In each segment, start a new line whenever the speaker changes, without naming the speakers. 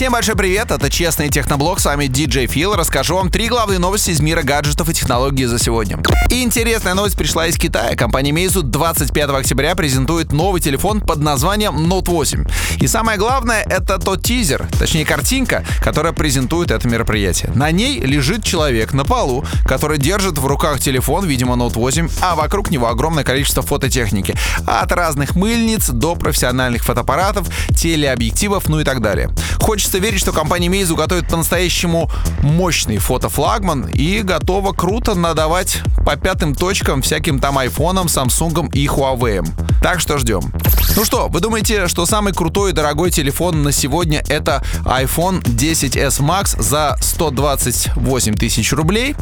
Всем большой привет, это Честный Техноблог, с вами DJ Фил. Расскажу вам три главные новости из мира гаджетов и технологий за сегодня. Интересная новость пришла из Китая. Компания Meizu 25 октября презентует новый телефон под названием Note 8. И самое главное, это тот тизер, точнее картинка, которая презентует это мероприятие. На ней лежит человек на полу, который держит в руках телефон, видимо, Note 8, а вокруг него огромное количество фототехники. От разных мыльниц до профессиональных фотоаппаратов, телеобъективов, ну и так далее. Хочется верить, что компания Meizu готовит по-настоящему мощный фотофлагман и готова круто надавать по пятым точкам всяким там айфонам, Samsung и Huawei. Так что ждем. Ну что, вы думаете, что самый крутой и дорогой телефон на сегодня это iPhone 10s Max за 128 тысяч рублей?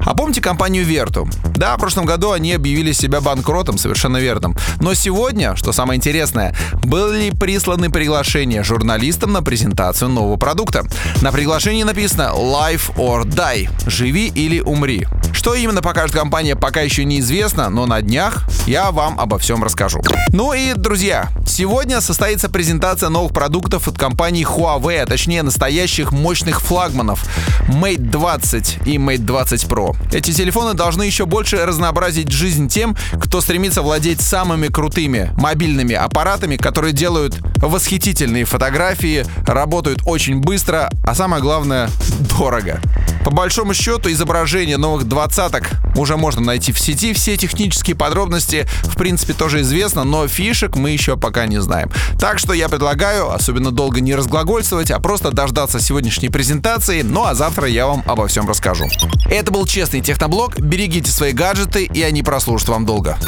А помните компанию Vertu? Да, в прошлом году они объявили себя банкротом, совершенно верным. Но сегодня, что самое интересное, были присланы приглашения журналистам на презентацию нового продукта. На приглашении написано «Life or Die» — «Живи или умри». Что именно покажет компания, пока еще неизвестно, но на днях я вам обо всем расскажу. Ну и, друзья, сегодня состоится презентация новых продуктов от компании Huawei, а точнее настоящих мощных флагманов Mate 20 и Mate 20 Pro. Эти телефоны должны еще больше разнообразить жизнь тем, кто стремится владеть самыми крутыми мобильными аппаратами, которые делают восхитительные фотографии, работают очень быстро, а самое главное, дорого. По большому счету, изображение новых двадцаток уже можно найти в сети. Все технические подробности, в принципе, тоже известно, но фишек мы еще пока не знаем. Так что я предлагаю особенно долго не разглагольствовать, а просто дождаться сегодняшней презентации, ну а завтра я вам обо всем расскажу. Это был честный техноблог. Берегите свои гаджеты, и они прослужат вам долго.